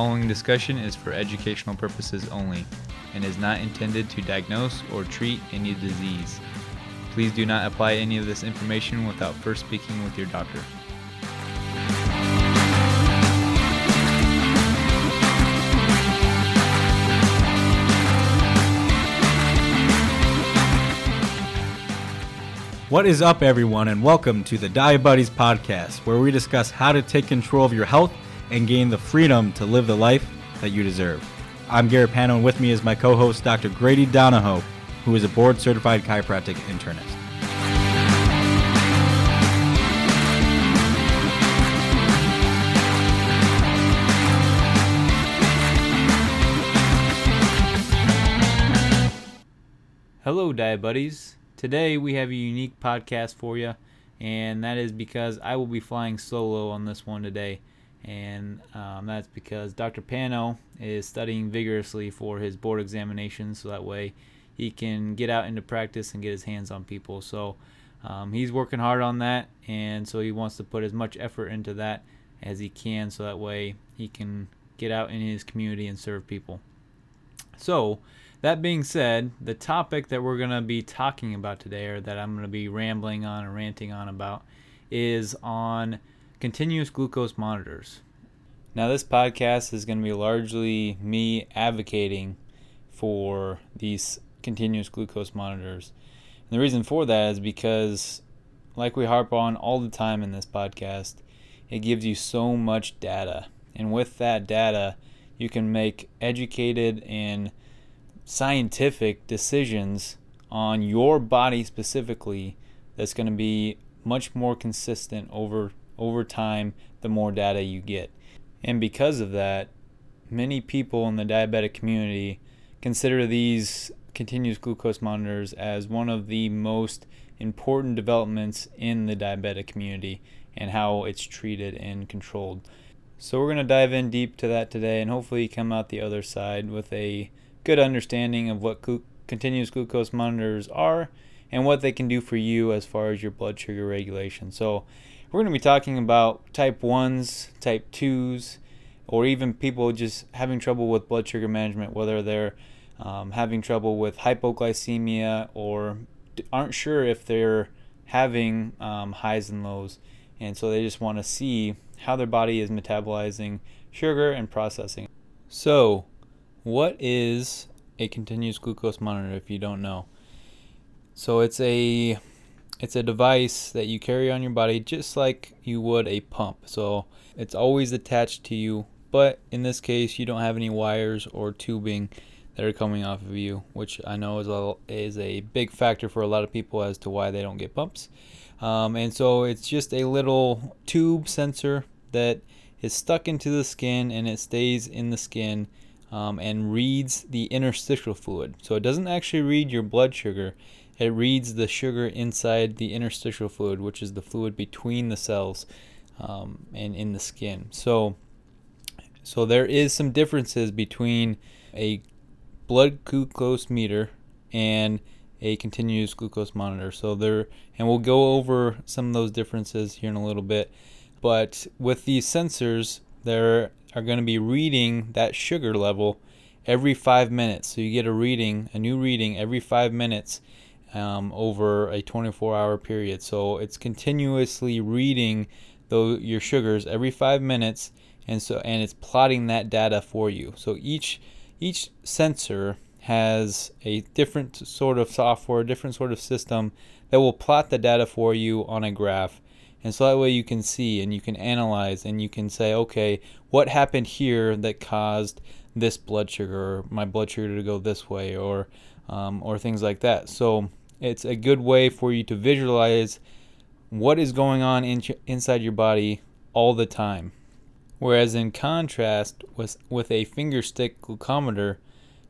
following discussion is for educational purposes only and is not intended to diagnose or treat any disease. Please do not apply any of this information without first speaking with your doctor. What is up, everyone, and welcome to the Diabuddies Podcast, where we discuss how to take control of your health and gain the freedom to live the life that you deserve. I'm Garrett Pano, and with me is my co host, Dr. Grady Donohoe, who is a board certified chiropractic internist. Hello, Diabuddies. Today we have a unique podcast for you, and that is because I will be flying solo on this one today. And um, that's because Dr. Pano is studying vigorously for his board examinations, so that way he can get out into practice and get his hands on people. So um, he's working hard on that, and so he wants to put as much effort into that as he can, so that way he can get out in his community and serve people. So, that being said, the topic that we're going to be talking about today, or that I'm going to be rambling on and ranting on about, is on continuous glucose monitors. Now, this podcast is going to be largely me advocating for these continuous glucose monitors. And the reason for that is because, like we harp on all the time in this podcast, it gives you so much data. And with that data, you can make educated and scientific decisions on your body specifically that's going to be much more consistent over over time the more data you get. And because of that, many people in the diabetic community consider these continuous glucose monitors as one of the most important developments in the diabetic community and how it's treated and controlled. So we're going to dive in deep to that today and hopefully come out the other side with a good understanding of what glu- continuous glucose monitors are and what they can do for you as far as your blood sugar regulation. So, we're going to be talking about type 1s, type 2s, or even people just having trouble with blood sugar management, whether they're um, having trouble with hypoglycemia or aren't sure if they're having um, highs and lows. And so they just want to see how their body is metabolizing sugar and processing. So, what is a continuous glucose monitor if you don't know? So it's a it's a device that you carry on your body just like you would a pump. So it's always attached to you, but in this case you don't have any wires or tubing that are coming off of you, which I know is a, is a big factor for a lot of people as to why they don't get pumps. Um, and so it's just a little tube sensor that is stuck into the skin and it stays in the skin um, and reads the interstitial fluid. So it doesn't actually read your blood sugar, it reads the sugar inside the interstitial fluid, which is the fluid between the cells um, and in the skin. So, so there is some differences between a blood glucose meter and a continuous glucose monitor. So there, and we'll go over some of those differences here in a little bit. But with these sensors, there are going to be reading that sugar level every five minutes. So you get a reading, a new reading every five minutes um, over a 24 hour period. So it's continuously reading though your sugars every five minutes, and so and it's plotting that data for you. So each each sensor has a different sort of software, a different sort of system that will plot the data for you on a graph and so that way you can see and you can analyze and you can say, okay, what happened here that caused this blood sugar my blood sugar to go this way or um, or things like that. So it's a good way for you to visualize what is going on in, inside your body all the time. Whereas in contrast with with a finger stick glucometer,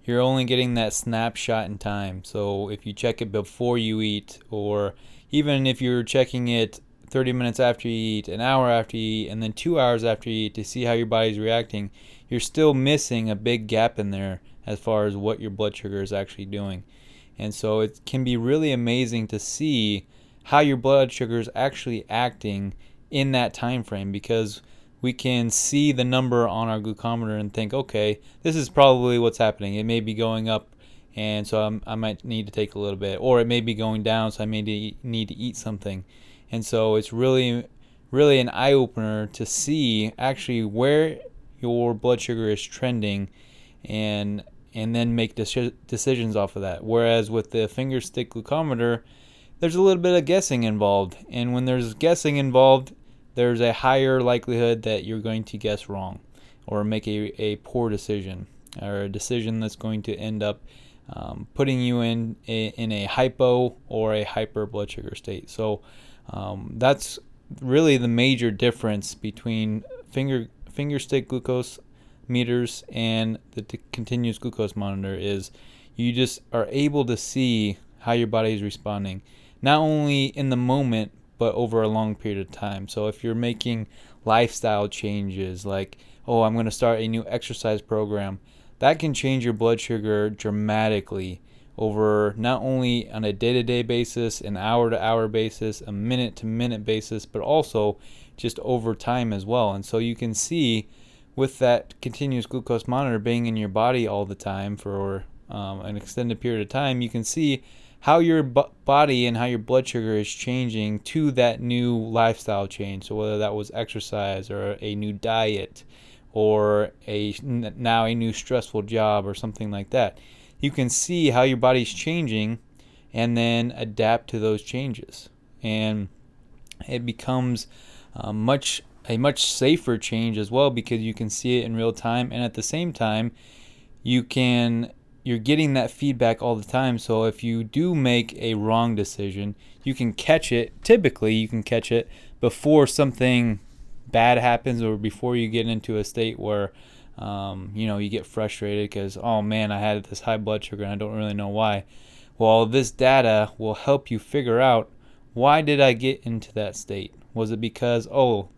you're only getting that snapshot in time. So if you check it before you eat or even if you're checking it 30 minutes after you eat, an hour after you eat, and then two hours after you eat to see how your body's reacting, you're still missing a big gap in there as far as what your blood sugar is actually doing. And so it can be really amazing to see how your blood sugar is actually acting in that time frame because we can see the number on our glucometer and think, okay, this is probably what's happening. It may be going up, and so I'm, i might need to take a little bit, or it may be going down, so I may need to eat something. And so it's really, really an eye opener to see actually where your blood sugar is trending, and and then make decisions off of that. Whereas with the finger stick glucometer, there's a little bit of guessing involved, and when there's guessing involved, there's a higher likelihood that you're going to guess wrong or make a, a poor decision or a decision that's going to end up um, putting you in a, in a hypo or a hyper blood sugar state. So um, that's really the major difference between finger finger stick glucose meters and the t- continuous glucose monitor is you just are able to see how your body is responding not only in the moment but over a long period of time. So if you're making lifestyle changes like, oh, I'm going to start a new exercise program, that can change your blood sugar dramatically over not only on a day to day basis, an hour to hour basis, a minute to minute basis, but also just over time as well. And so you can see with that continuous glucose monitor being in your body all the time for um, an extended period of time, you can see how your b- body and how your blood sugar is changing to that new lifestyle change. So whether that was exercise or a new diet or a now a new stressful job or something like that, you can see how your body's changing and then adapt to those changes. And it becomes uh, much a much safer change as well because you can see it in real time and at the same time you can you're getting that feedback all the time. So if you do make a wrong decision, you can catch it. Typically, you can catch it before something bad happens or before you get into a state where um, you know you get frustrated because oh man, I had this high blood sugar and I don't really know why. Well, this data will help you figure out why did I get into that state? Was it because oh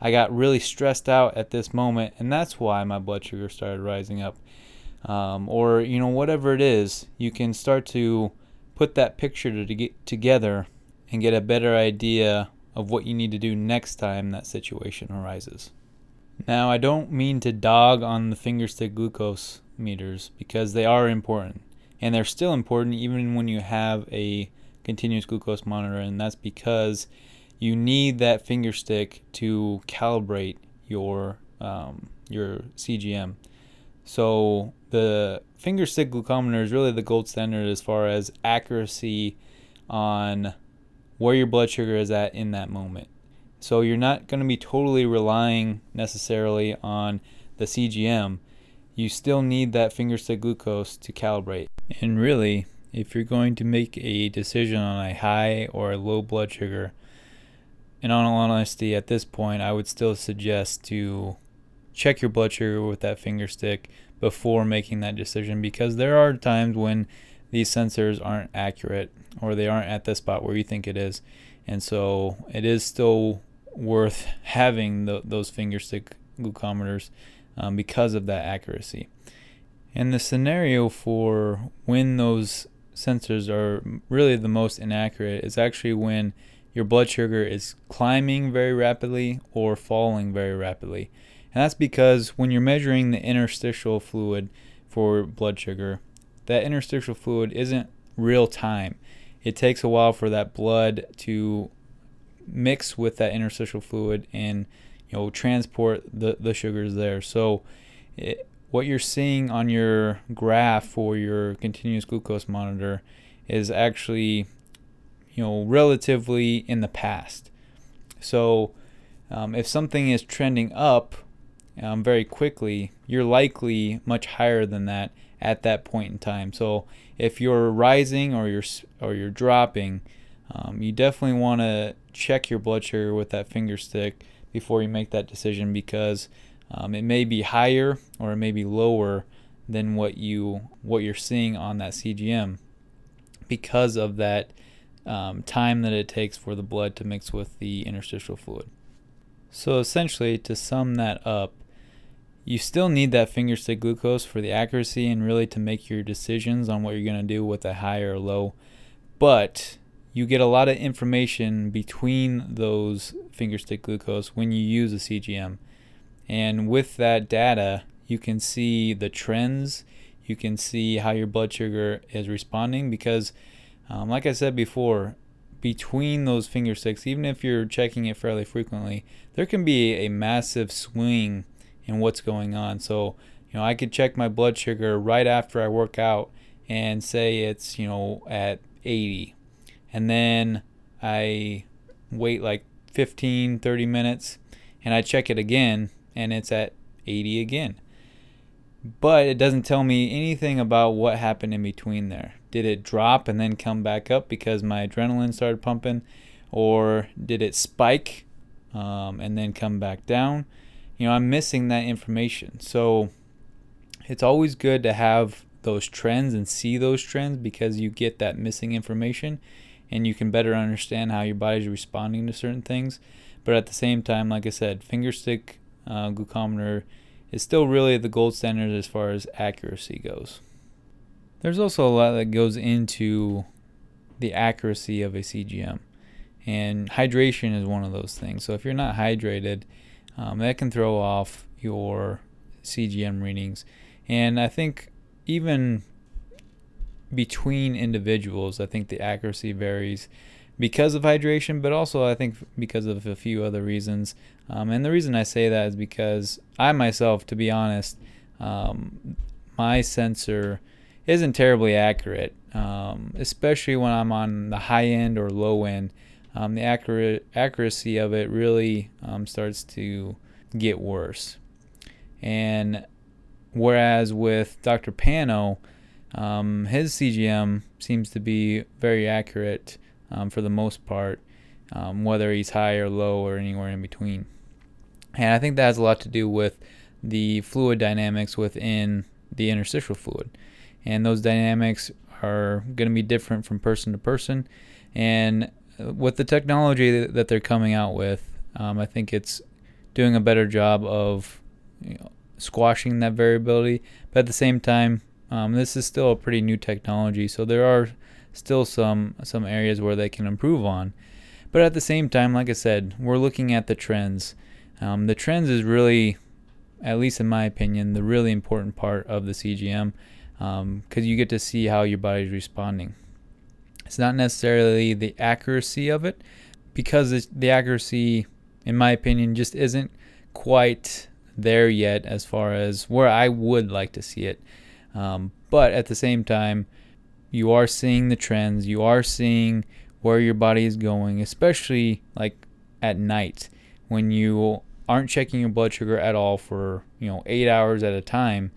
I got really stressed out at this moment and that's why my blood sugar started rising up? um, or you know whatever it is, you can start to put that picture to get together and get a better idea of what you need to do next time that situation arises. Now, I don't mean to dog on the fingerstick glucose meters because they are important and they're still important even when you have a continuous glucose monitor, and that's because you need that finger stick to calibrate your um, your CGM. So the finger stick glucometer is really the gold standard as far as accuracy on where your blood sugar is at in that moment. So you're not going to be totally relying necessarily on the CGM. You still need that finger stick glucose to calibrate. And really, if you're going to make a decision on a high or a low blood sugar, in all honesty, at this point, I would still suggest to check your blood sugar with that finger stick before making that decision because there are times when these sensors aren't accurate or they aren't at the spot where you think it is. And so it is still worth having the, those finger stick glucometers um, because of that accuracy. And the scenario for when those sensors are really the most inaccurate is actually when your blood sugar is climbing very rapidly or falling very rapidly. And that's because when you're measuring the interstitial fluid for blood sugar, that interstitial fluid isn't real time. It takes a while for that blood to mix with that interstitial fluid and you know transport the, the sugars there. So it, what you're seeing on your graph for your continuous glucose monitor is actually you know relatively in the past. So um, if something is trending up um, very quickly, you're likely much higher than that at that point in time. So if you're rising or you're or you're dropping, um, you definitely want to check your blood sugar with that finger stick before you make that decision because um, it may be higher or it may be lower than what you what you're seeing on that CGM because of that um, time that it takes for the blood to mix with the interstitial fluid. So essentially, to sum that up, you still need that finger stick glucose for the accuracy and really to make your decisions on what you're going to do with a high or low. But you get a lot of information between those finger stick glucose when you use a CGM. And with that data, you can see the trends. You can see how your blood sugar is responding because, um, like I said before, between those finger sticks, even if you're checking it fairly frequently, there can be a massive swing in what's going on. So, you know, I could check my blood sugar right after I work out and say it's, you know, at 80. And then I wait like 15, 30 minutes and I check it again and it's at 80 again. But it doesn't tell me anything about what happened in between there. Did it drop and then come back up because my adrenaline started pumping? Or did it spike um, and then come back down? You know, I'm missing that information. So it's always good to have those trends and see those trends because you get that missing information and you can better understand how your body's responding to certain things. But at the same time, like I said, fingerstick uh, glucometer is still really the gold standard as far as accuracy goes. There's also a lot that goes into the accuracy of a CGM, and hydration is one of those things. So if you're not hydrated, um, that can throw off your CGM readings. And I think even between individuals, I think the accuracy varies because of hydration, but also I think because of a few other reasons. Um, and the reason I say that is because I myself, to be honest, um, my sensor isn't terribly accurate, um, especially when I'm on the high end or low end. Um, the accurate accuracy of it really um, starts to get worse. And whereas with Dr. Pano, um, his CGM seems to be very accurate um, for the most part, um, whether he's high or low or anywhere in between. And I think that has a lot to do with the fluid dynamics within the interstitial fluid. And those dynamics are going to be different from person to person. And uh, with the technology that they're coming out with, um, I think it's doing a better job of you know, squashing that variability. But at the same time, um, this is still a pretty new technology, so there are still some some areas where they can improve on. But at the same time, like I said, we're looking at the trends. Um, the trends is really, at least in my opinion, the really important part of the CGM because um, you get to see how your body's responding. It's not necessarily the accuracy of it because the accuracy, in my opinion, just isn't quite there yet as far as where I would like to see it. Um, but at the same time, you are seeing the trends, you are seeing where your body is going, especially like at night when you aren't checking your blood sugar at all for, you know, 8 hours at a time.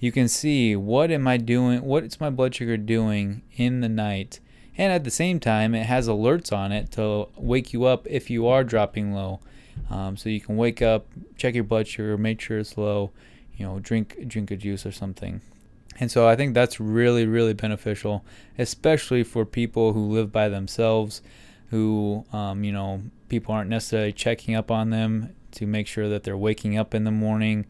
You can see what am I doing? What's my blood sugar doing in the night? And at the same time, it has alerts on it to wake you up if you are dropping low. Um, so you can wake up, check your blood sugar, make sure it's low, you know, drink drink a juice or something. And so I think that's really, really beneficial, especially for people who live by themselves, who, um, you know, people aren't necessarily checking up on them to make sure that they're waking up in the morning,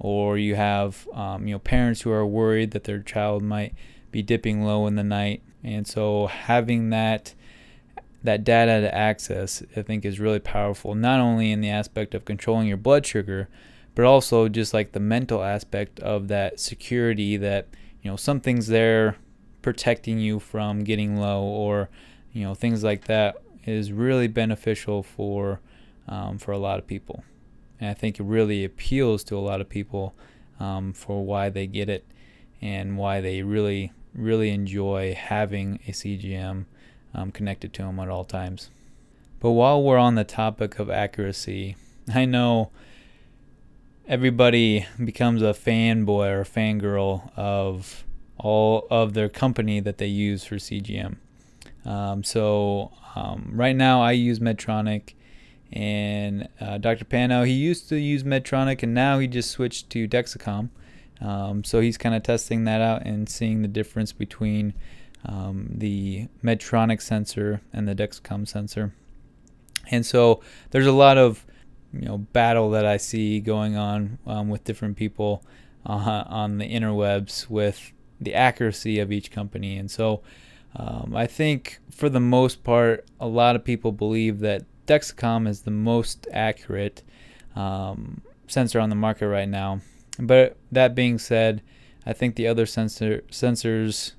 or you have, um, you know, parents who are worried that their child might be dipping low in the night. And so having that that data to access, I think, is really powerful, not only in the aspect of controlling your blood sugar, but also just like the mental aspect of that security that you know something's there protecting you from getting low or you know things like that is really beneficial for um, for a lot of people and i think it really appeals to a lot of people um, for why they get it and why they really really enjoy having a cgm um, connected to them at all times but while we're on the topic of accuracy i know everybody becomes a fanboy or a fangirl of all of their company that they use for CGM. Um, so um, right now I use Medtronic, and uh, Dr. Pano he used to use Medtronic, and now he just switched to Dexcom. Um, so he's kind of testing that out and seeing the difference between um, the Medtronic sensor and the Dexcom sensor. And so there's a lot of you know battle that I see going on um, with different people uh, on the interwebs with the accuracy of each company, and so um, I think for the most part, a lot of people believe that Dexcom is the most accurate um, sensor on the market right now. But that being said, I think the other sensor sensors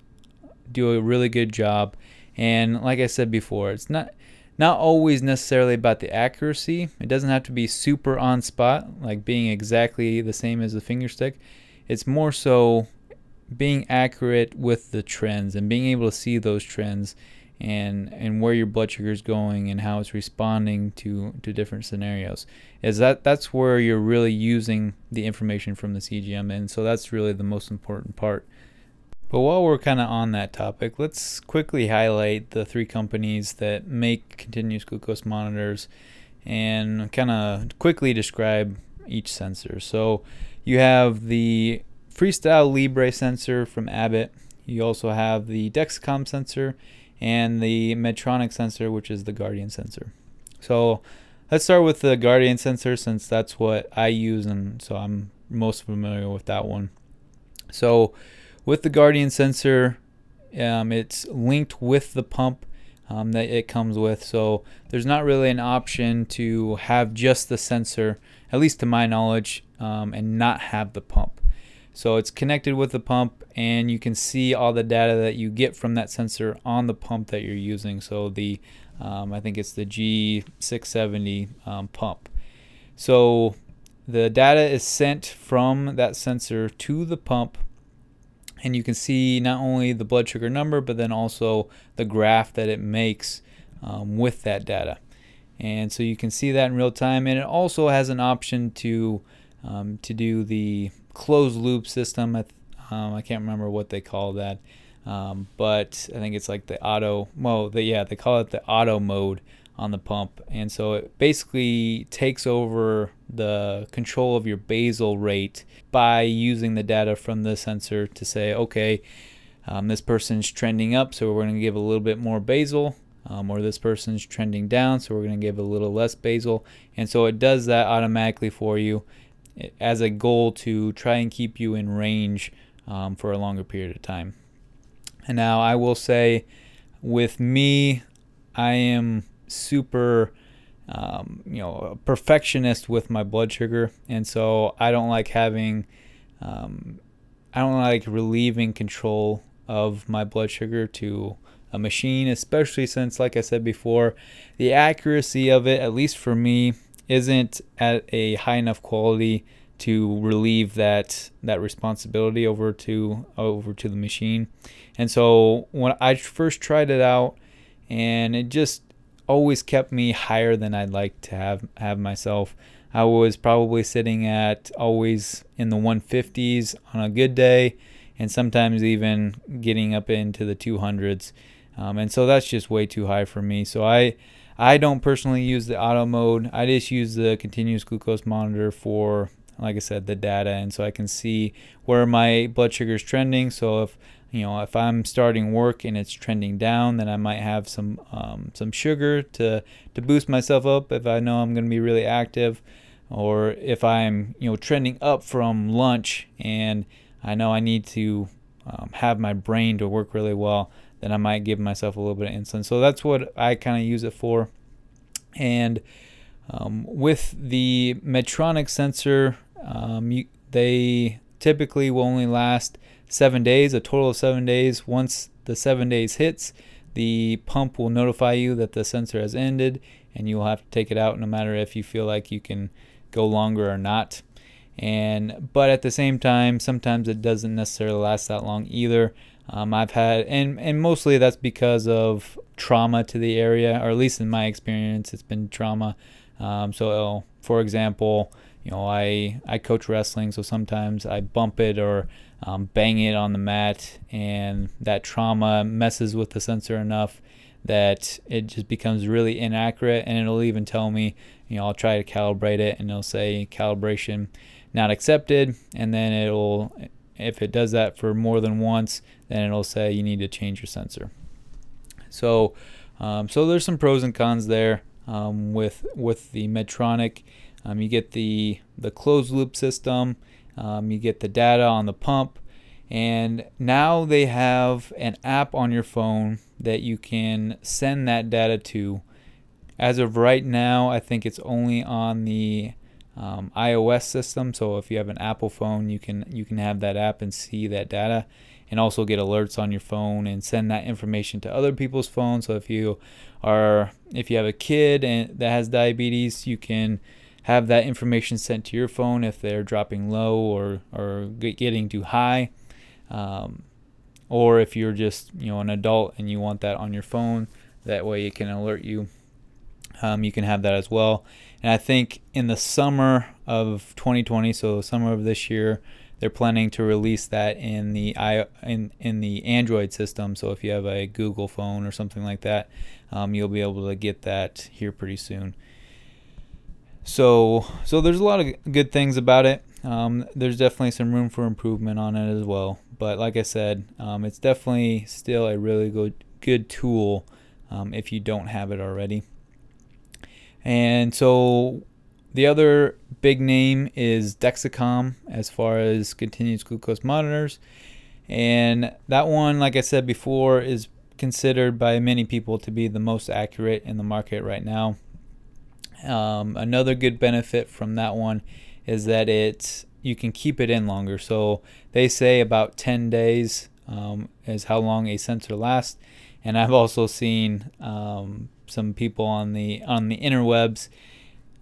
do a really good job. And like I said before, it's not not always necessarily about the accuracy. It doesn't have to be super on spot, like being exactly the same as the finger stick. It's more so being accurate with the trends and being able to see those trends and and where your blood sugar is going and how it's responding to to different scenarios is that that's where you're really using the information from the CGM and so that's really the most important part. But while we're kind of on that topic let's quickly highlight the three companies that make continuous glucose monitors and kind of quickly describe each sensor. So you have the Freestyle Libre sensor from Abbott. You also have the Dexcom sensor and the Medtronic sensor, which is the Guardian sensor. So let's start with the Guardian sensor since that's what I use and so I'm most familiar with that one. So with the Guardian sensor, um, it's linked with the pump um, that it comes with. So there's not really an option to have just the sensor, at least to my knowledge, um, and not have the pump. So it's connected with the pump, and you can see all the data that you get from that sensor on the pump that you're using. So the um, I think it's the G670 um, pump. So the data is sent from that sensor to the pump, and you can see not only the blood sugar number, but then also the graph that it makes um, with that data. And so you can see that in real time, and it also has an option to um, to do the closed loop system. Um, I can't remember what they call that, um, but I think it's like the auto. Well, the, yeah, they call it the auto mode on the pump, and so it basically takes over the control of your basal rate by using the data from the sensor to say, okay, um, this person's trending up, so we're going to give a little bit more basal. Um, or this person's trending down, so we're going to give a little less basal. And so it does that automatically for you as a goal to try and keep you in range um, for a longer period of time. And now I will say, with me, I am super, um, you know, a perfectionist with my blood sugar, and so I don't like having, um, I don't like relieving control of my blood sugar to a machine, especially since, like I said before, the accuracy of it, at least for me, isn't at a high enough quality to relieve that that responsibility over to over to the machine. And so when I first tried it out, and it just always kept me higher than I'd like to have have myself. I was probably sitting at always in the 150s on a good day, and sometimes even getting up into the 200s. Um, and so that's just way too high for me. So I I don't personally use the auto mode. I just use the continuous glucose monitor for, like I said, the data, and so I can see where my blood sugar is trending. So if you know if I'm starting work and it's trending down, then I might have some um, some sugar to to boost myself up if I know I'm going to be really active, or if I'm you know trending up from lunch and I know I need to um, have my brain to work really well then I might give myself a little bit of insulin. So that's what I kind of use it for. And um, with the Medtronic sensor, um, you, they typically will only last seven days, a total of seven days. Once the seven days hits, the pump will notify you that the sensor has ended, and you will have to take it out no matter if you feel like you can go longer or not. And but at the same time, sometimes it doesn't necessarily last that long either. Um, I've had, and, and mostly that's because of trauma to the area, or at least in my experience, it's been trauma. Um, so, for example, you know, I, I coach wrestling, so sometimes I bump it or um, bang it on the mat, and that trauma messes with the sensor enough that it just becomes really inaccurate, and it'll even tell me, you know, I'll try to calibrate it, and it'll say calibration not accepted, and then it'll if it does that for more than once, then it'll say you need to change your sensor. So, um, so there's some pros and cons there um, with with the Medtronic. Um, you get the the closed loop system. Um, you get the data on the pump, and now they have an app on your phone that you can send that data to. As of right now, I think it's only on the um, iOS system. So if you have an Apple phone, you can you can have that app and see that data, and also get alerts on your phone and send that information to other people's phones. So if you are if you have a kid and that has diabetes, you can have that information sent to your phone if they're dropping low or or getting too high. Um, or if you're just you know an adult and you want that on your phone, that way it can alert you. Um, you can have that as well. And I think in the summer of 2020, so summer of this year, they're planning to release that in the i in in the Android system. So if you have a Google phone or something like that, um, you'll be able to get that here pretty soon. So so there's a lot of good things about it. Um, there's definitely some room for improvement on it as well. But like I said, um, it's definitely still a really good good tool um, if you don't have it already. And so the other big name is Dexcom as far as continuous glucose monitors. And that one, like I said before, is considered by many people to be the most accurate in the market right now. Um, another good benefit from that one is that it you can keep it in longer. So they say about 10 days um, is how long a sensor lasts. And I've also seen um, some people on the on the interwebs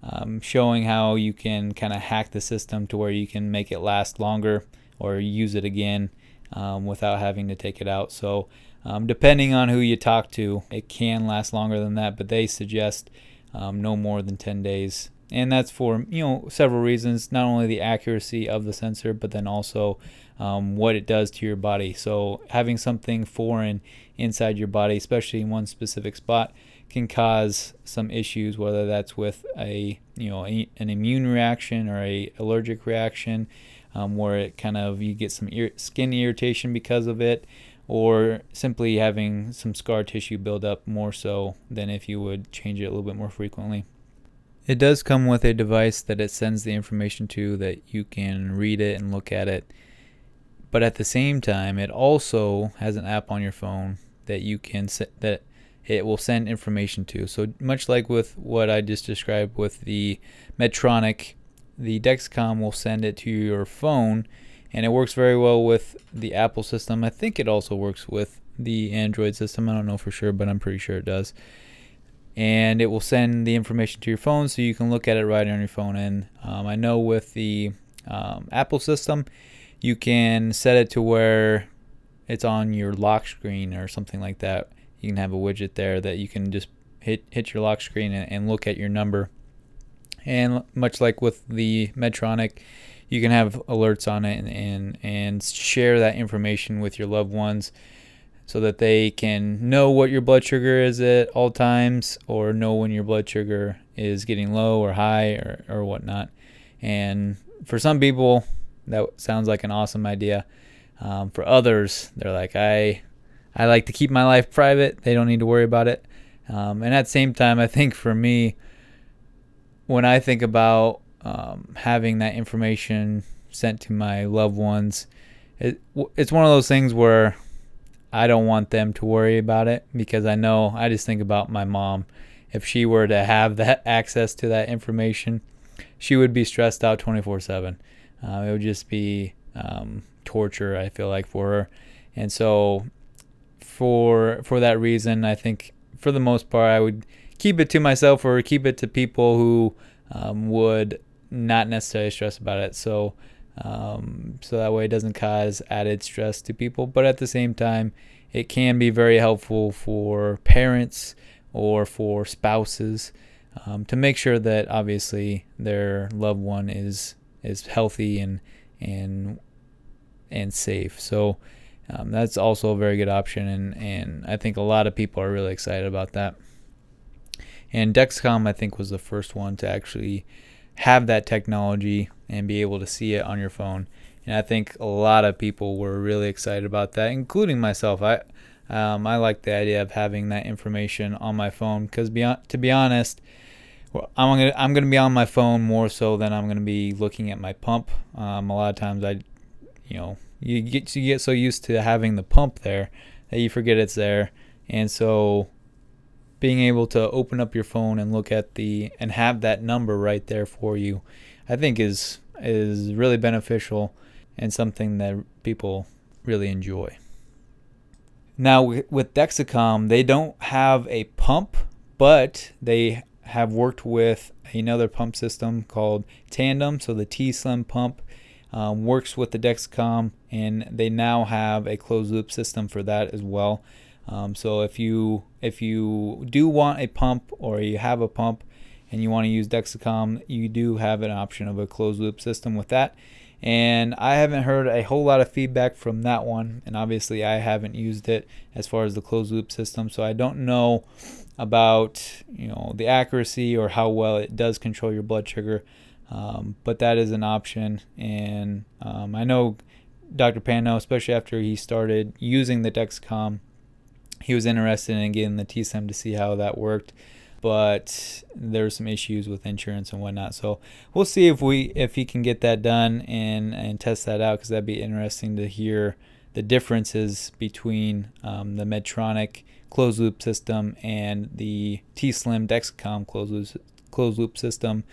um, showing how you can kind of hack the system to where you can make it last longer or use it again um, without having to take it out. So um, depending on who you talk to, it can last longer than that, but they suggest um, no more than 10 days and that's for you know several reasons not only the accuracy of the sensor but then also um, what it does to your body so having something foreign inside your body especially in one specific spot can cause some issues whether that's with a you know a, an immune reaction or a allergic reaction um, where it kind of you get some ir- skin irritation because of it or simply having some scar tissue build up more so than if you would change it a little bit more frequently it does come with a device that it sends the information to that you can read it and look at it. But at the same time, it also has an app on your phone that you can set that it will send information to. So much like with what I just described with the Medtronic, the Dexcom will send it to your phone and it works very well with the Apple system. I think it also works with the Android system. I don't know for sure, but I'm pretty sure it does and it will send the information to your phone so you can look at it right on your phone. And um, I know with the um, Apple system, you can set it to where it's on your lock screen or something like that. You can have a widget there that you can just hit hit your lock screen and, and look at your number. And much like with the Medtronic, you can have alerts on it and, and, and share that information with your loved ones so that they can know what your blood sugar is at all times or know when your blood sugar is getting low or high or, or whatnot. And for some people, that sounds like an awesome idea. Um, for others, they're like, I, I like to keep my life private. They don't need to worry about it. Um, and at the same time, I think for me, when I think about um, having that information sent to my loved ones, it, it's one of those things where I don't want them to worry about it because I know I just think about my mom. If she were to have that access to that information, she would be stressed out 24 7. Uh, it would just be um, torture, I feel like, for her. And so, for for that reason, I think for the most part, I would keep it to myself or keep it to people who um, would not necessarily stress about it. So, um, so that way it doesn't cause added stress to people. But at the same time, it can be very helpful for parents or for spouses um, to make sure that obviously their loved one is is healthy and and and safe. So um, that's also a very good option, and and I think a lot of people are really excited about that. And Dexcom, I think, was the first one to actually have that technology and be able to see it on your phone. And I think a lot of people were really excited about that, including myself. I um, I like the idea of having that information on my phone because, to be honest, well, I'm gonna I'm gonna be on my phone more so than I'm gonna be looking at my pump. Um, a lot of times I, you know, you get you get so used to having the pump there that you forget it's there, and so being able to open up your phone and look at the and have that number right there for you I think is is really beneficial and something that people really enjoy. Now with Dexcom, they don't have a pump, but they have worked with another pump system called Tandem. So the T Slim pump um, works with the Dexcom, and they now have a closed loop system for that as well. Um, so if you if you do want a pump or you have a pump and you want to use Dexcom, you do have an option of a closed loop system with that. And I haven't heard a whole lot of feedback from that one, and obviously I haven't used it as far as the closed loop system, so I don't know about you know the accuracy or how well it does control your blood sugar. Um, but that is an option, and um, I know Dr. Pano, especially after he started using the Dexcom, he was interested in getting the T-Slim to see how that worked but there there's some issues with insurance and whatnot. So we'll see if we if he can get that done and and test that out because that'd be interesting to hear the differences between um, the Medtronic closed loop system and the T Slim Dexcom closed loop closed loop system.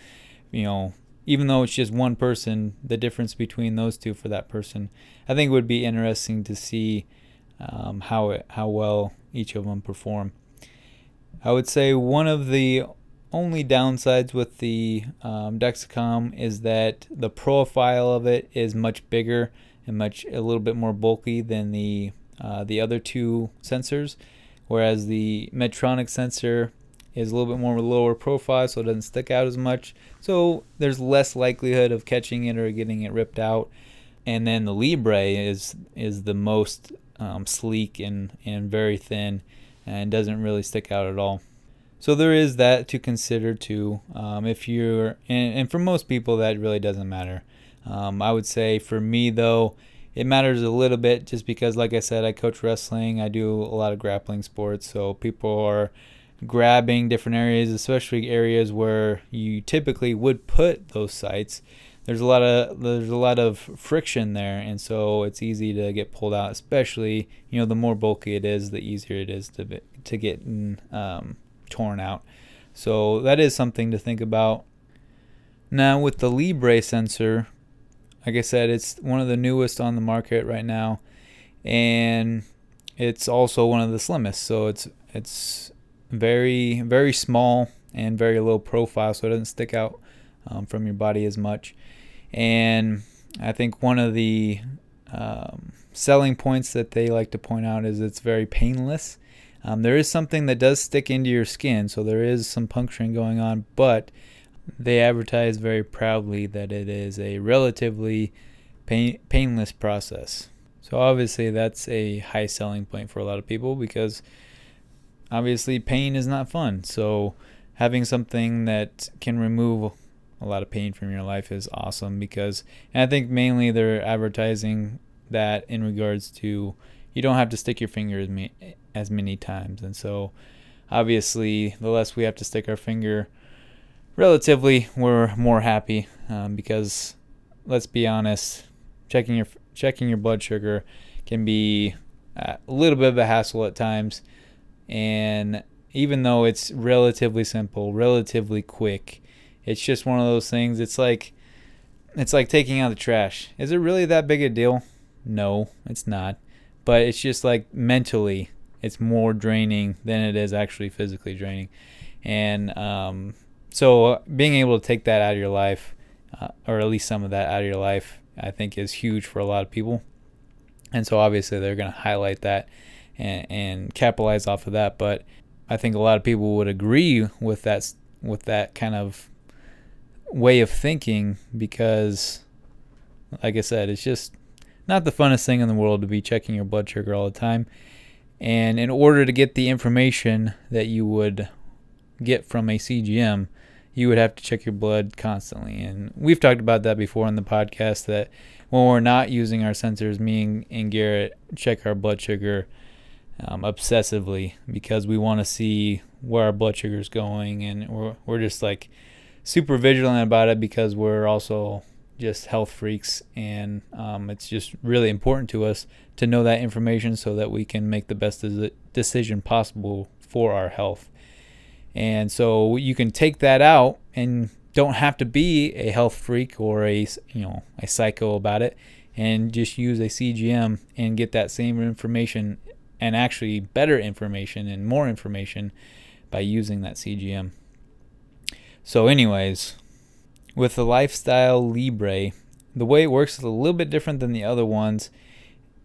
You know, even though it's just one person, the difference between those two for that person, I think would be interesting to see um, how it, how well each of them perform. I would say one of the only downsides with the um, Dexcom is that the profile of it is much bigger and much a little bit more bulky than the uh, the other two sensors, whereas the Medtronic sensor is a little bit more of a lower profile, so it doesn't stick out as much. So there's less likelihood of catching it or getting it ripped out. And then the Libre is is the most um, sleek and and very thin and doesn't really stick out at all. So there is that to consider too. Um, if you're, and, and, for most people, that really doesn't matter. Um, I would say for me though, it matters a little bit just because, like I said, I coach wrestling. I do a lot of grappling sports, so people are grabbing different areas, especially areas where you typically would put those sites. There's a lot of there's a lot of friction there, and so it's easy to get pulled out. Especially, you know, the more bulky it is, the easier it is to to get um, torn out. So that is something to think about. Now with the Libre sensor, like I said, it's one of the newest on the market right now, and it's also one of the slimmest. So it's it's very very small and very low profile, so it doesn't stick out um, from your body as much. And I think one of the um, selling points that they like to point out is it's very painless. Um, there is something that does stick into your skin, so there is some puncturing going on, but they advertise very proudly that it is a relatively pain, painless process. So obviously that's a high selling point for a lot of people because obviously pain is not fun. So having something that can remove a lot of pain from your life is awesome because and I think mainly they're advertising that in regards to you don't have to stick your finger as, me, as many times and so obviously the less we have to stick our finger relatively we're more happy um, because let's be honest checking your checking your blood sugar can be a little bit of a hassle at times and even though it's relatively simple relatively quick it's just one of those things. It's like it's like taking out the trash. Is it really that big a deal? No, it's not. But it's just like mentally, it's more draining than it is actually physically draining. And um, so being able to take that out of your life, uh, or at least some of that out of your life, I think is huge for a lot of people. And so obviously they're going to highlight that and, and capitalize off of that. But I think a lot of people would agree with that with that kind of way of thinking because, like I said, it's just not the funnest thing in the world to be checking your blood sugar all the time. And in order to get the information that you would get from a CGM, you would have to check your blood constantly. And we've talked about that before in the podcast that when we're not using our sensors, me and Garrett check our blood sugar um, obsessively because we want to see where our blood sugar is going. And we're, we're just like, super vigilant about it because we're also just health freaks and um, it's just really important to us to know that information so that we can make the best decision possible for our health and so you can take that out and don't have to be a health freak or a you know a psycho about it and just use a CGM and get that same information and actually better information and more information by using that CGM. So anyways, with the Freestyle Libre, the way it works is a little bit different than the other ones.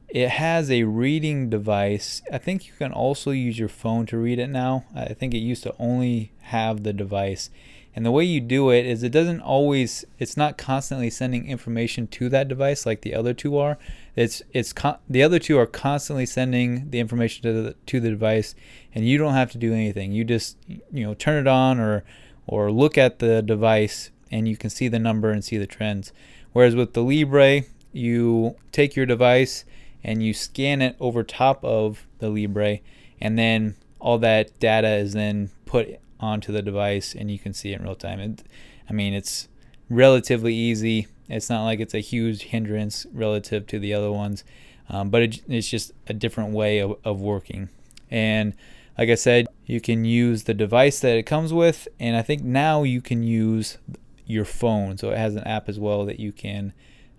It has a reading device. I think you can also use your phone to read it now. I think it used to only have the device. And the way you do it is it doesn't always it's not constantly sending information to that device like the other two are. It's it's con- the other two are constantly sending the information to the to the device and you don't have to do anything. You just you know turn it on or or look at the device and you can see the number and see the trends. Whereas with the Libre, you take your device and you scan it over top of the Libre, and then all that data is then put onto the device, and you can see it in real time. It, I mean, it's relatively easy. It's not like it's a huge hindrance relative to the other ones, um, but it, it's just a different way of, of working. And like I said, you can use the device that it comes with, and I think now you can use your phone. So it has an app as well that you can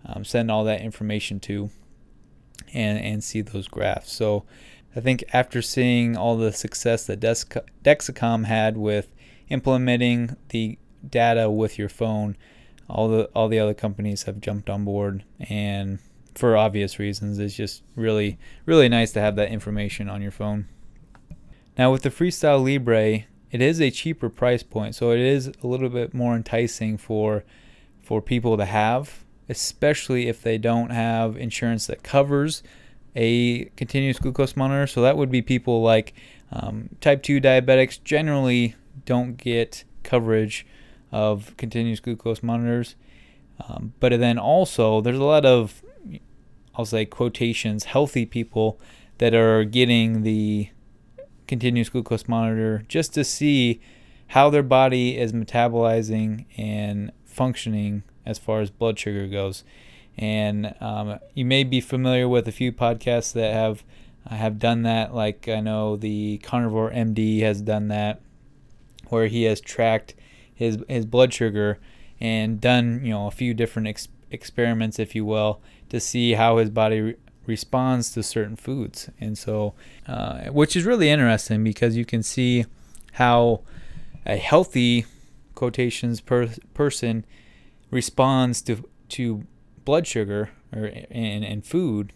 um, send all that information to and, and see those graphs. So I think after seeing all the success that Dexcom had with implementing the data with your phone, all the all the other companies have jumped on board and for obvious reasons it's just really really nice to have that information on your phone. Now with the Freestyle Libre, it is a cheaper price point, so it is a little bit more enticing for for people to have especially if they don't have insurance that covers a continuous glucose monitor. So that would be people like um, type 2 diabetics generally don't get coverage of continuous glucose monitors. Um, but then also, there's a lot of, I'll say, quotations, healthy people that are getting the continuous glucose monitor just to see how their body is metabolizing and functioning as far as blood sugar goes. And um, you may be familiar with a few podcasts that have uh, have done that. Like I know the Carnivore MD has done that, where he has tracked his his blood sugar and done you know a few different ex- experiments, if you will, to see how his body re- responds to certain foods. And so, uh, which is really interesting because you can see how a healthy quotations per person responds to to blood sugar or and, and food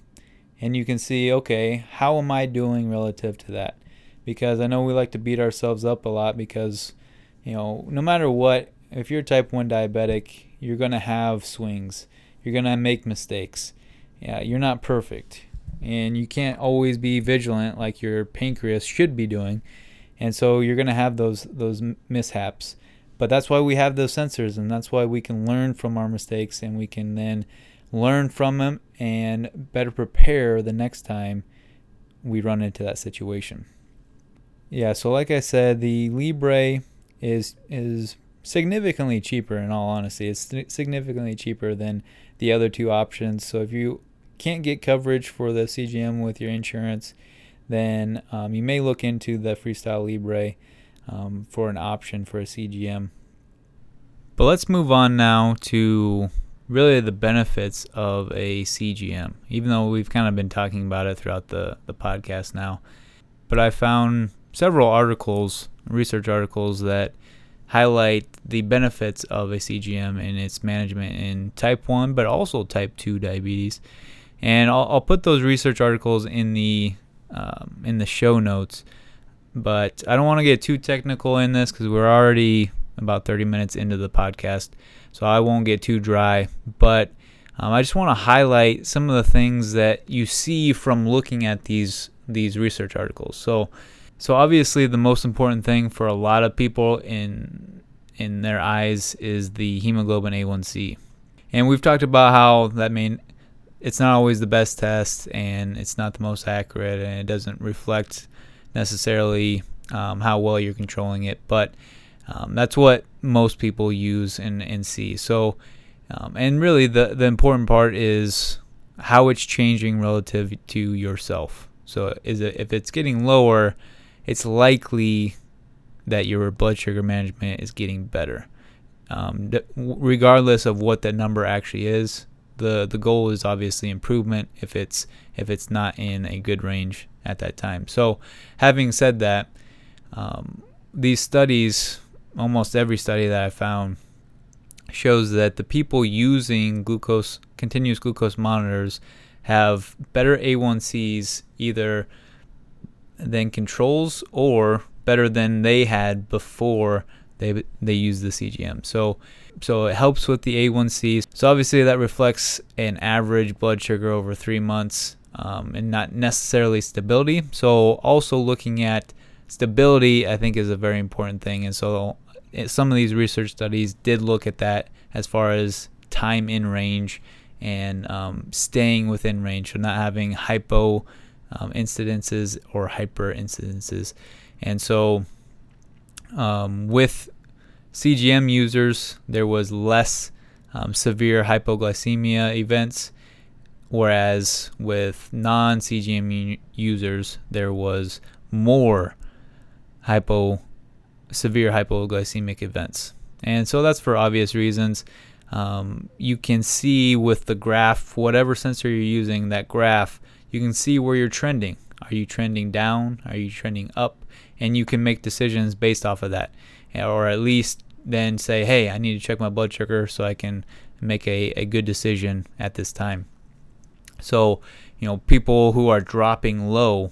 and you can see okay how am i doing relative to that because i know we like to beat ourselves up a lot because you know no matter what if you're type 1 diabetic you're going to have swings. You're going to make mistakes. Yeah you're not perfect. And you can't always be vigilant like your pancreas should be doing. And so you're going to have those those mishaps. But that's why we have those sensors, and that's why we can learn from our mistakes and we can then learn from them and better prepare the next time we run into that situation. Yeah, so like I said, the Libre is is significantly cheaper in all honesty. It's significantly cheaper than the other two options. So if you can't get coverage for the CGM with your insurance, then um, you may look into the Freestyle Libre um, for an option for a CGM. But let's move on now to really the benefits of a CGM, even though we've kind of been talking about it throughout the, the podcast now. But I found several articles, research articles, that highlight the benefits of a CGM and its management in type 1, but also type 2 diabetes. And I'll, I'll put those research articles in the um, in the show notes but I don't want to get too technical in this because we're already about 30 minutes into the podcast, so I won't get too dry. But um, I just want to highlight some of the things that you see from looking at these these research articles. So, so obviously the most important thing for a lot of people in in their eyes is the hemoglobin A1C, and we've talked about how that mean it's not always the best test and it's not the most accurate and it doesn't reflect necessarily um, how well you're controlling it, but um, that's what most people use and, and see. So, um, and really the, the important part is how it's changing relative to yourself. So, is it, if it's getting lower, it's likely that your blood sugar management is getting better. um, regardless of what that number actually is, the the goal is obviously improvement if it's if it's not in a good range at that time. So, having said that, um, these studies, almost every study that I found, shows that the people using glucose continuous glucose monitors have better A1Cs either than controls or better than they had before they they used the CGM. So so it helps with the A1C. So obviously that reflects an average blood sugar over three months um, and not necessarily stability. So also looking at stability, I think, is a very important thing. And so eh, some of these research studies did look at that as far as time in range and um, staying within range, so not having hypo um, incidences or hyper incidences. And so um, with CGM users, there was less um, severe hypoglycemia events, whereas with non CGM users, there was more hypo severe hypoglycemic events. And so that's for obvious reasons. Um, you can see with the graph, whatever sensor you're using, that graph, you can see where you're trending. Are you trending down? Are you trending up? And you can make decisions based off of that. Or at least then say, hey, I need to check my blood sugar so I can make a, a good decision at this time. So, you know, people who are dropping low,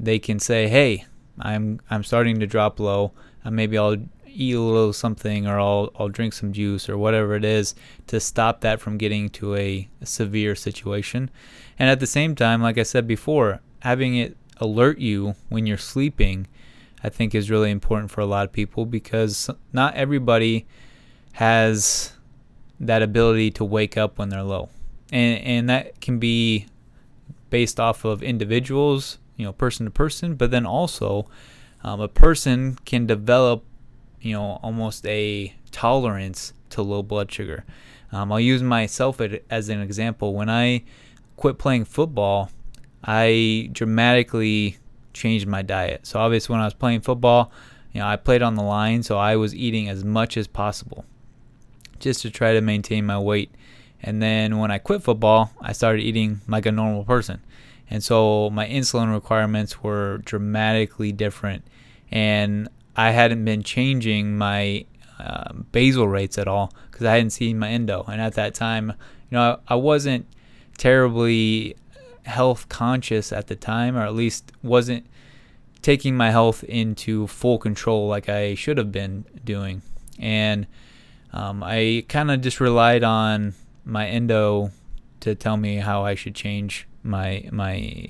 they can say, hey, I'm I'm starting to drop low. Uh, maybe I'll eat a little something or I'll I'll drink some juice or whatever it is to stop that from getting to a, severe situation. And at the same time, like I said before, having it alert you when you're sleeping I think is really important for a lot of people because not everybody has that ability to wake up when they're low. And and that can be based off of individuals, you know, person to person, but then also um, a person can develop, you know, almost a tolerance to low blood sugar. Um, I'll use myself as an example. When I quit playing football, I dramatically changed my diet. So obviously when I was playing football, you know, I played on the line, so I was eating as much as possible just to try to maintain my weight. And then when I quit football, I started eating like a normal person. And so my insulin requirements were dramatically different. And I hadn't been changing my uh, basal rates at all because I hadn't seen my endo. And at that time, you know, I, I wasn't terribly health conscious at the time, or at least wasn't taking my health into full control like I should have been doing. And um, I kind of just relied on my endo to tell me how I should change my my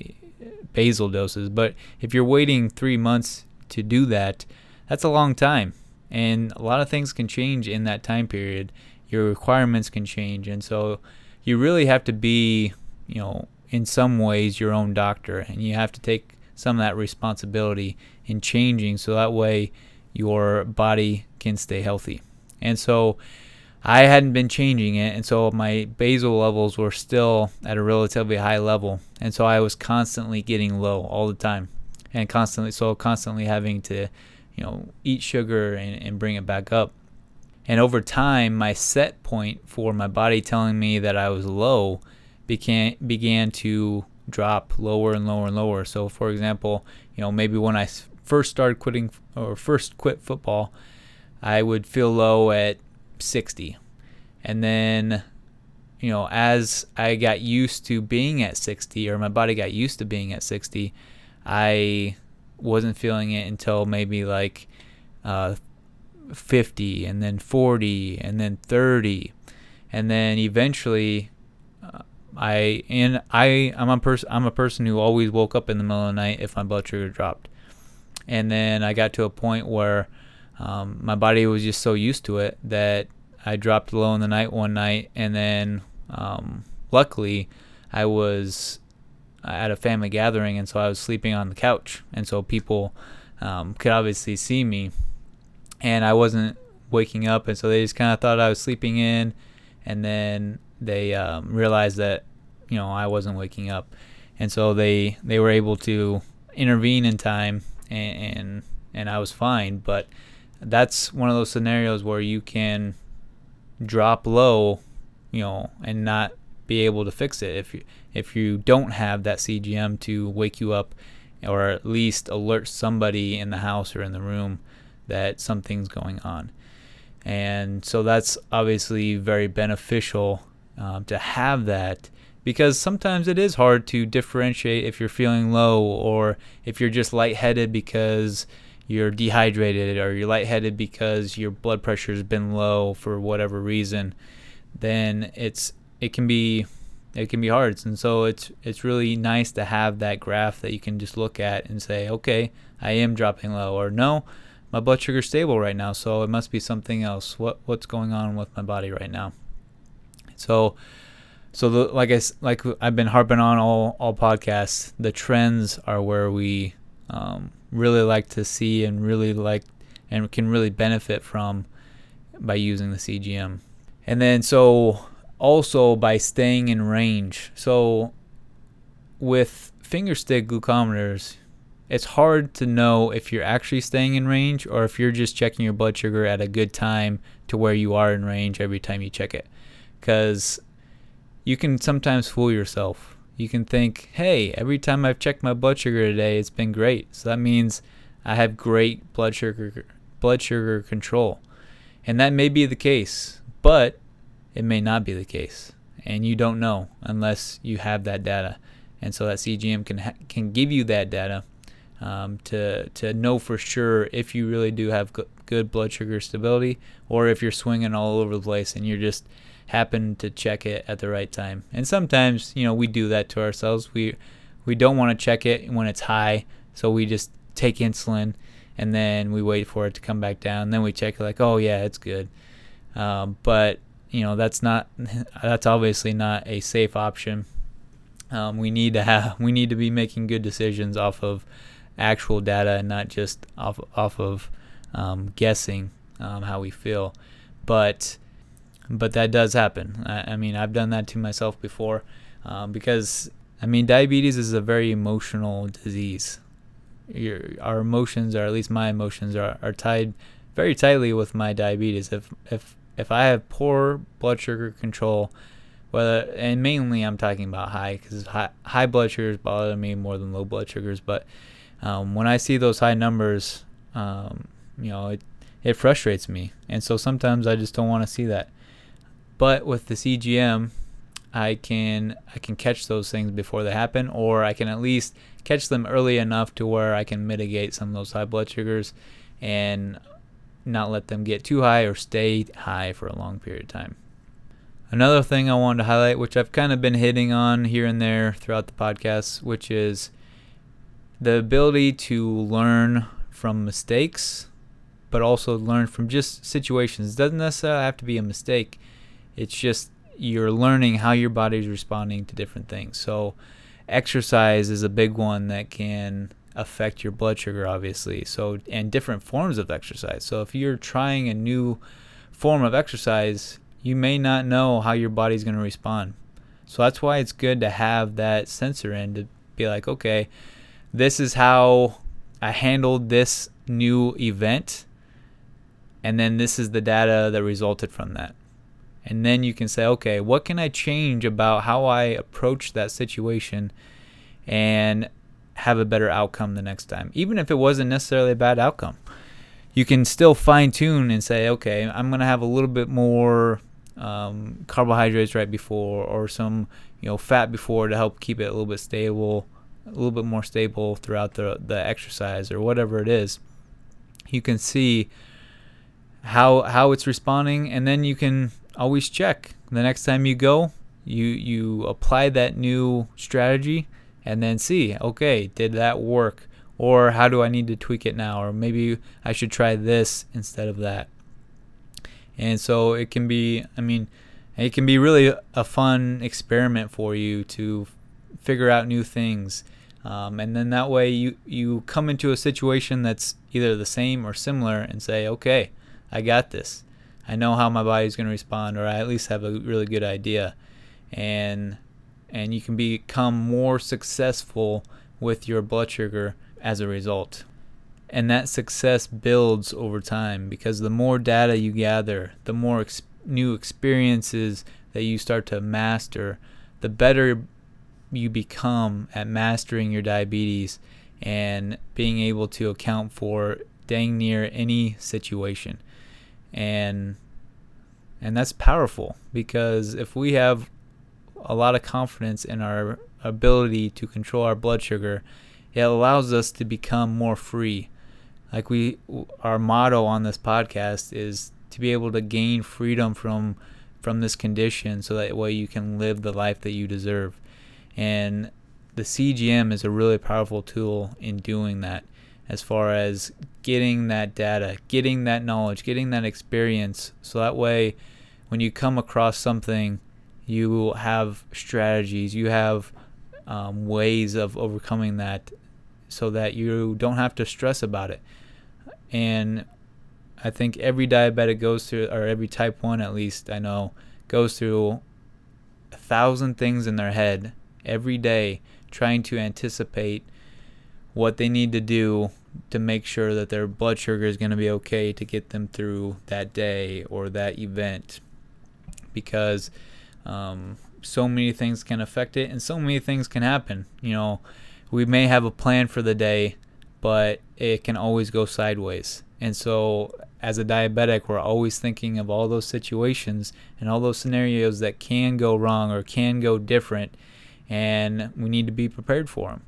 basal doses. But if you're waiting three months to do that, that's a long time, and a lot of things can change in that time period. Your requirements can change, and so you really have to be, you know, in some ways your own doctor, and you have to take some of that responsibility in changing so that way your body can stay healthy. And so I hadn't been changing it, and so my basal levels were still at a relatively high level, and so I was constantly getting low all the time, and constantly so constantly having to, you know, eat sugar and, and bring it back up. And over time, my set point for my body telling me that I was low began began to drop lower and lower and lower. So, for example, you know, maybe when I first started quitting or first quit football, I would feel low at 60. And then, you know, as I got used to being at 60 or my body got used to being at 60, I wasn't feeling it until maybe like uh, 50 and then 40 and then 30. And then eventually I and I I'm a person I'm a person who always woke up in the middle of the night if my blood sugar dropped, and then I got to a point where um, my body was just so used to it that I dropped low in the night one night, and then um, luckily I was at a family gathering, and so I was sleeping on the couch, and so people um, could obviously see me, and I wasn't waking up, and so they just kind of thought I was sleeping in, and then they um, realized that you know I wasn't waking up, and so they they were able to intervene in time, and and, and I was fine. But that's one of those scenarios where you can drop low, you know, and not be able to fix it. If you if you don't have that CGM to wake you up or at least alert somebody in the house or in the room that something's going on. And so that's obviously very beneficial um, to have that because sometimes it is hard to differentiate if you're feeling low or if you're just lightheaded because you're dehydrated or you're lightheaded because your blood pressure has been low for whatever reason then it's it can be it can be hard. And so it's it's really nice to have that graph that you can just look at and say okay I am dropping low or no my blood sugar's stable right now so it must be something else. What what's going on with my body right now? So so the, like I like I've been harping on all all podcasts the trends are where we um, really like to see and really like and can really benefit from by using the CGM and then so also by staying in range. So with fingerstick glucometers, it's hard to know if you're actually staying in range or if you're just checking your blood sugar at a good time to where you are in range every time you check it. Because you can sometimes fool yourself. You can think, hey, every time I've checked my blood sugar today, it's been great. So that means I have great blood sugar blood sugar control. And that may be the case, but it may not be the case, and you don't know unless you have that data. And so that CGM can ha- can give you that data um, to to know for sure if you really do have g- good blood sugar stability, or if you're swinging all over the place and you're just happen to check it at the right time. And sometimes, you know, we do that to ourselves. We we don't want to check it when it's high, so we just take insulin and then we wait for it to come back down. Then we check it like, oh yeah, it's good. Um, but you know that's not that's obviously not a safe option. Um, we need to have we need to be making good decisions off of actual data and not just off off of um, guessing um, how we feel. But but that does happen. I, I mean, I've done that to myself before um, because I mean, diabetes is a very emotional disease. Your, our emotions, or at least my emotions, are, are tied very tightly with my diabetes. If if if I have poor blood sugar control, whether and mainly I'm talking about high because high, high blood sugars bother me more than low blood sugars. But um, when I see those high numbers, um, you know, it it frustrates me, and so sometimes I just don't want to see that. But with the CGM, I can I can catch those things before they happen, or I can at least catch them early enough to where I can mitigate some of those high blood sugars, and not let them get too high or stay high for a long period of time. Another thing I wanted to highlight, which I've kind of been hitting on here and there throughout the podcast, which is the ability to learn from mistakes, but also learn from just situations. It doesn't necessarily have to be a mistake. It's just you're learning how your body is responding to different things. So, exercise is a big one that can affect your blood sugar obviously. So and different forms of exercise. So if you're trying a new form of exercise you may not know how your body's going to respond. So that's why it's good to have that sensor in to be like okay this is how i handled this new event and then this is the data that resulted from that. And then you can say okay what can i change about how i approach that situation? And have a better outcome the next time, even if it wasn't necessarily a bad outcome. You can still fine tune and say, okay, I'm going to have a little bit more um, carbohydrates right before, or some you know fat before to help keep it a little bit stable, a little bit more stable throughout the the exercise or whatever it is. You can see how how it's responding, and then you can always check the next time you go. You you apply that new strategy and then see, okay, did that work? Or how do I need to tweak it now? Or maybe I should try this instead of that. And so it can be, I mean, it can be really a fun experiment for you to figure out new things. Um, and then that way you, you come into a situation that's either the same or similar and say, okay, I got this. I know how my body's going to respond, or I at least have a really good idea. And and you can become more successful with your blood sugar as a result. And that success builds over time because the more data you gather, the more ex- new experiences that you start to master, the better you become at mastering your diabetes and being able to account for dang near any situation. And and that's powerful because if we have a lot of confidence in our ability to control our blood sugar, it allows us to become more free. Like we our motto on this podcast is to be able to gain freedom from from this condition so that way you can live the life that you deserve. And the CGM is a really powerful tool in doing that as far as getting that data, getting that knowledge, getting that experience so that way when you come across something you have strategies, you have um, ways of overcoming that so that you don't have to stress about it. And I think every diabetic goes through, or every type 1 at least, I know, goes through a thousand things in their head every day trying to anticipate what they need to do to make sure that their blood sugar is going to be okay to get them through that day or that event because um, so many things can affect it and so many things can happen. You know, we may have a plan for the day, but it can always go sideways. And so, as a diabetic, we're always thinking of all those situations and all those scenarios that can go wrong or can go different, and we need to be prepared for them.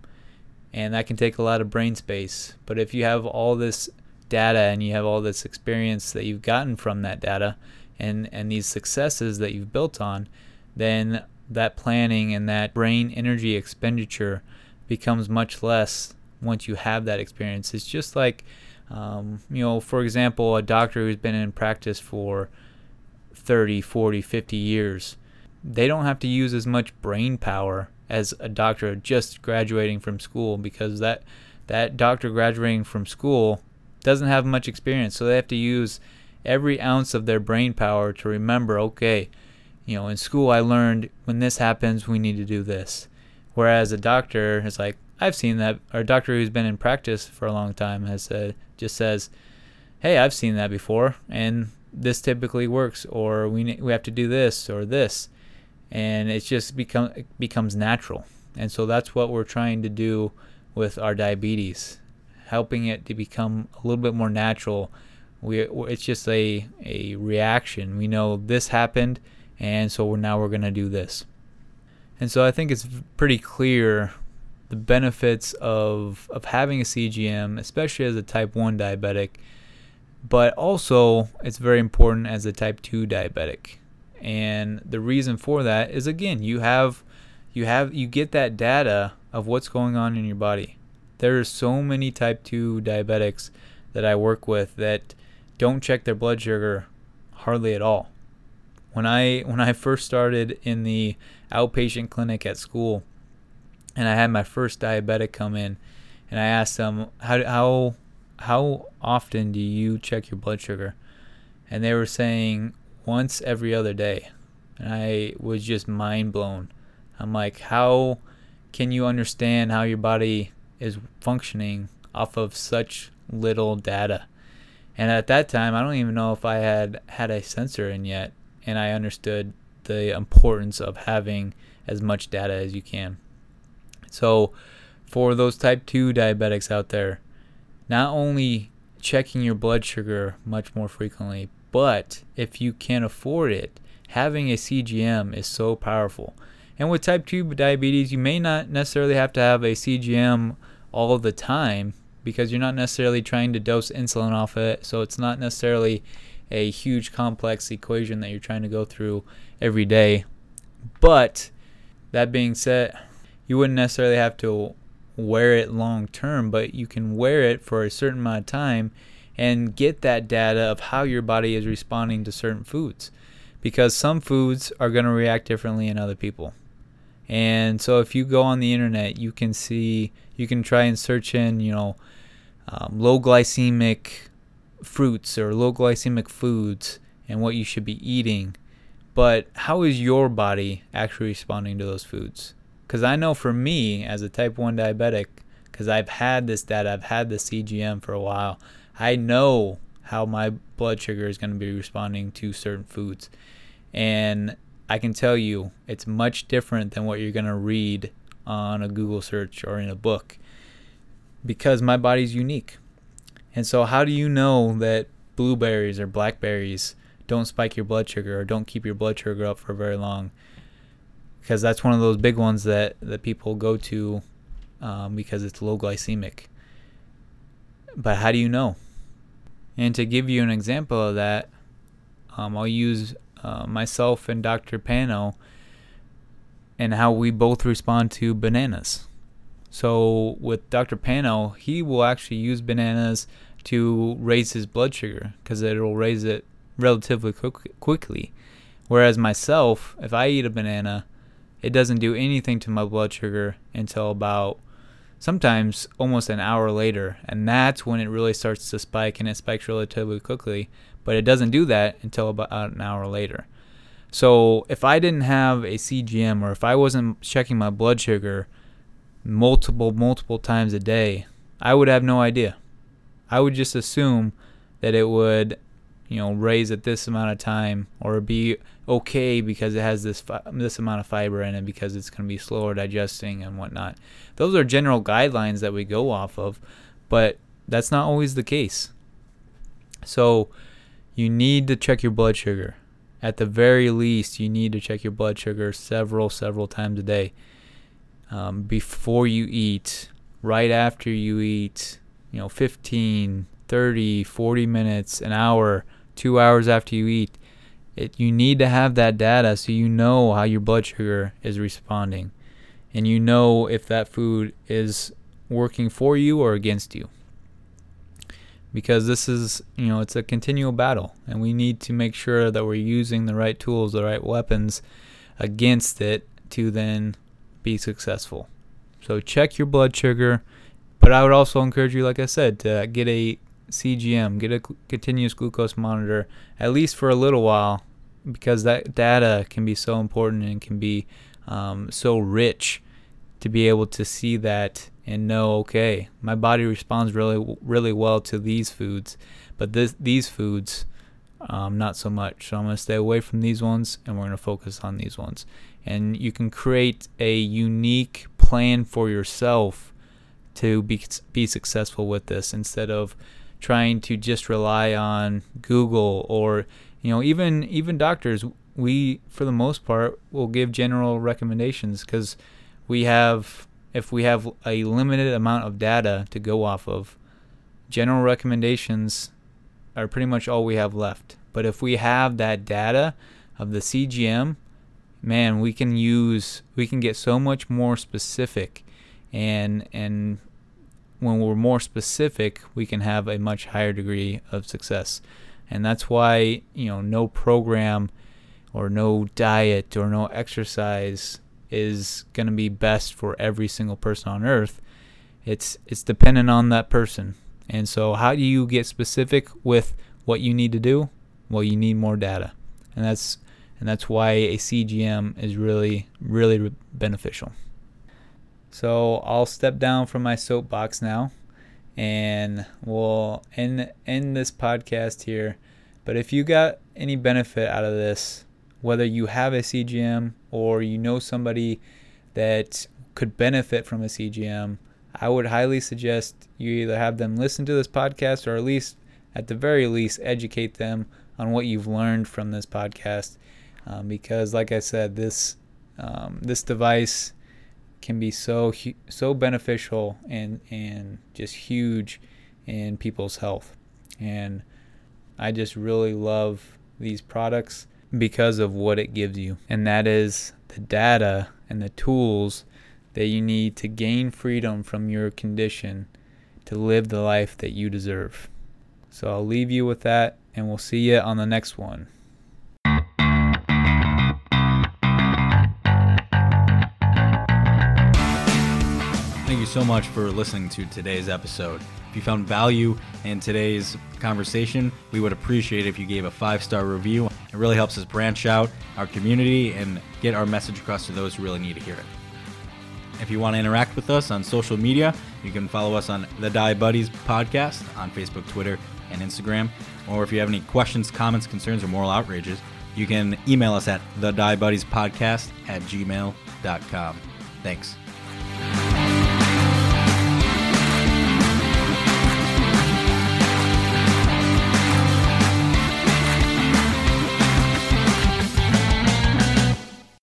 And that can take a lot of brain space. But if you have all this data and you have all this experience that you've gotten from that data and, and these successes that you've built on, then that planning and that brain energy expenditure becomes much less once you have that experience. It's just like, um, you know, for example, a doctor who's been in practice for 30, 40, 50 years, they don't have to use as much brain power as a doctor just graduating from school because that that doctor graduating from school doesn't have much experience, so they have to use every ounce of their brain power to remember, okay, you know, in school I learned when this happens, we need to do this. Whereas a doctor is like, I've seen that, or a doctor who's been in practice for a long time has said, just says, hey, I've seen that before, and this typically works, or we we have to do this or this, and it just become it becomes natural, and so that's what we're trying to do with our diabetes, helping it to become a little bit more natural. We it's just a a reaction. We know this happened and so we're, now we're going to do this. And so I think it's pretty clear the benefits of of having a CGM, especially as a type 1 diabetic, but also it's very important as a type 2 diabetic. And the reason for that is again, you have you have you get that data of what's going on in your body. There are so many type 2 diabetics that I work with that don't check their blood sugar hardly at all when I when I first started in the outpatient clinic at school, and I had my first diabetic come in, and I asked them how how how often do you check your blood sugar, and they were saying once every other day, and I was just mind blown. I'm like, how can you understand how your body is functioning off of such little data? And at that time, I don't even know if I had had a sensor in yet and I understood the importance of having as much data as you can. So, for those type 2 diabetics out there, not only checking your blood sugar much more frequently, but if you can afford it, having a CGM is so powerful. And with type 2 diabetes, you may not necessarily have to have a CGM all the time because you're not necessarily trying to dose insulin off it. So it's not necessarily a huge complex equation that you're trying to go through every day. But that being said, you wouldn't necessarily have to wear it long term, but you can wear it for a certain amount of time and get that data of how your body is responding to certain foods. Because some foods are going to react differently in other people. And so if you go on the internet, you can see, you can try and search in, you know, um, low glycemic fruits or low glycemic foods and what you should be eating. But how is your body actually responding to those foods? Because I know for me, as a type 1 diabetic, because I've had this data, I've had the CGM for a while, I know how my blood sugar is going to be responding to certain foods. And I can tell you it's much different than what you're going to read on a Google search or in a book because my body's unique. And so, how do you know that blueberries or blackberries don't spike your blood sugar or don't keep your blood sugar up for very long? Because that's one of those big ones that, that people go to um, because it's low glycemic. But how do you know? And to give you an example of that, um, I'll use uh, myself and Dr. Pano and how we both respond to bananas. So with Dr. Pano, he will actually use bananas to raise his blood sugar because it'll raise it relatively quick- quickly. Whereas myself, if I eat a banana, it doesn't do anything to my blood sugar until about sometimes almost an hour later, and that's when it really starts to spike, and it spikes relatively quickly. But it doesn't do that until about an hour later. So if I didn't have a CGM or if I wasn't checking my blood sugar multiple, multiple times a day, I would have no idea. I would just assume that it would, you know, raise at this amount of time or be okay because it has this fi- this amount of fiber in it because it's going to be slower digesting and whatnot. Those are general guidelines that we go off of, but that's not always the case. So you need to check your blood sugar. At the very least, you need to check your blood sugar several, several times a day. Um, before you eat, right after you eat, you know, 15, 30, 40 minutes, an hour, two hours after you eat. It, you need to have that data so you know how your blood sugar is responding and you know if that food is working for you or against you because this is you know it's a continual battle and we need to make sure that we're using the right tools the right weapons against it to then be successful so check your blood sugar but i would also encourage you like i said to get a cgm get a continuous glucose monitor at least for a little while because that data can be so important and can be um, so rich to be able to see that and know okay my body responds really really well to these foods but this these foods um, not so much. So i'm going to stay away from these ones and we're going to focus on these ones. And you can create a unique plan for yourself to be, be successful with this instead of trying to just rely on google or you know even even doctors. We for the most part will give general recommendations because we have if we have a limited amount of data to go off of general recommendations are pretty much all we have left. But if we have that data of the CGM man we can use we can get so much more specific and and when we're more specific we can have a much higher degree of success and that's why you know no program or no diet or no exercise is going to be best for every single person on earth. It's it's dependent on that person. And so how do you get specific with what you need to do? Well, you need more data. And that's and that's why a CGM is really really re- beneficial. So I'll step down from my soapbox now and we'll end end this podcast here. But if you got any benefit out of this, whether you have a CGM or you know somebody that could benefit from a CGM, I would highly suggest you either have them listen to this podcast or at least, at the very least, educate them on what you've learned from this podcast. Um, because, like I said, this um, this device can be so so beneficial and and just huge in people's health. And I just really love these products because of what it gives you, and that is the data and the tools that you need to gain freedom from your condition to live the life that you deserve. So I'll leave you with that, and we'll see you on the next one. Thank you so much for listening to today's episode. If you found value in today's conversation, we would appreciate it if you gave a five star review. It really helps us branch out our community and get our message across to those who really need to hear it. If you want to interact with us on social media, you can follow us on the Diabuddies podcast on Facebook, Twitter, and Instagram. Or if you have any questions, comments, concerns, or moral outrages, you can email us at the Diabuddies podcast at gmail.com. Thanks.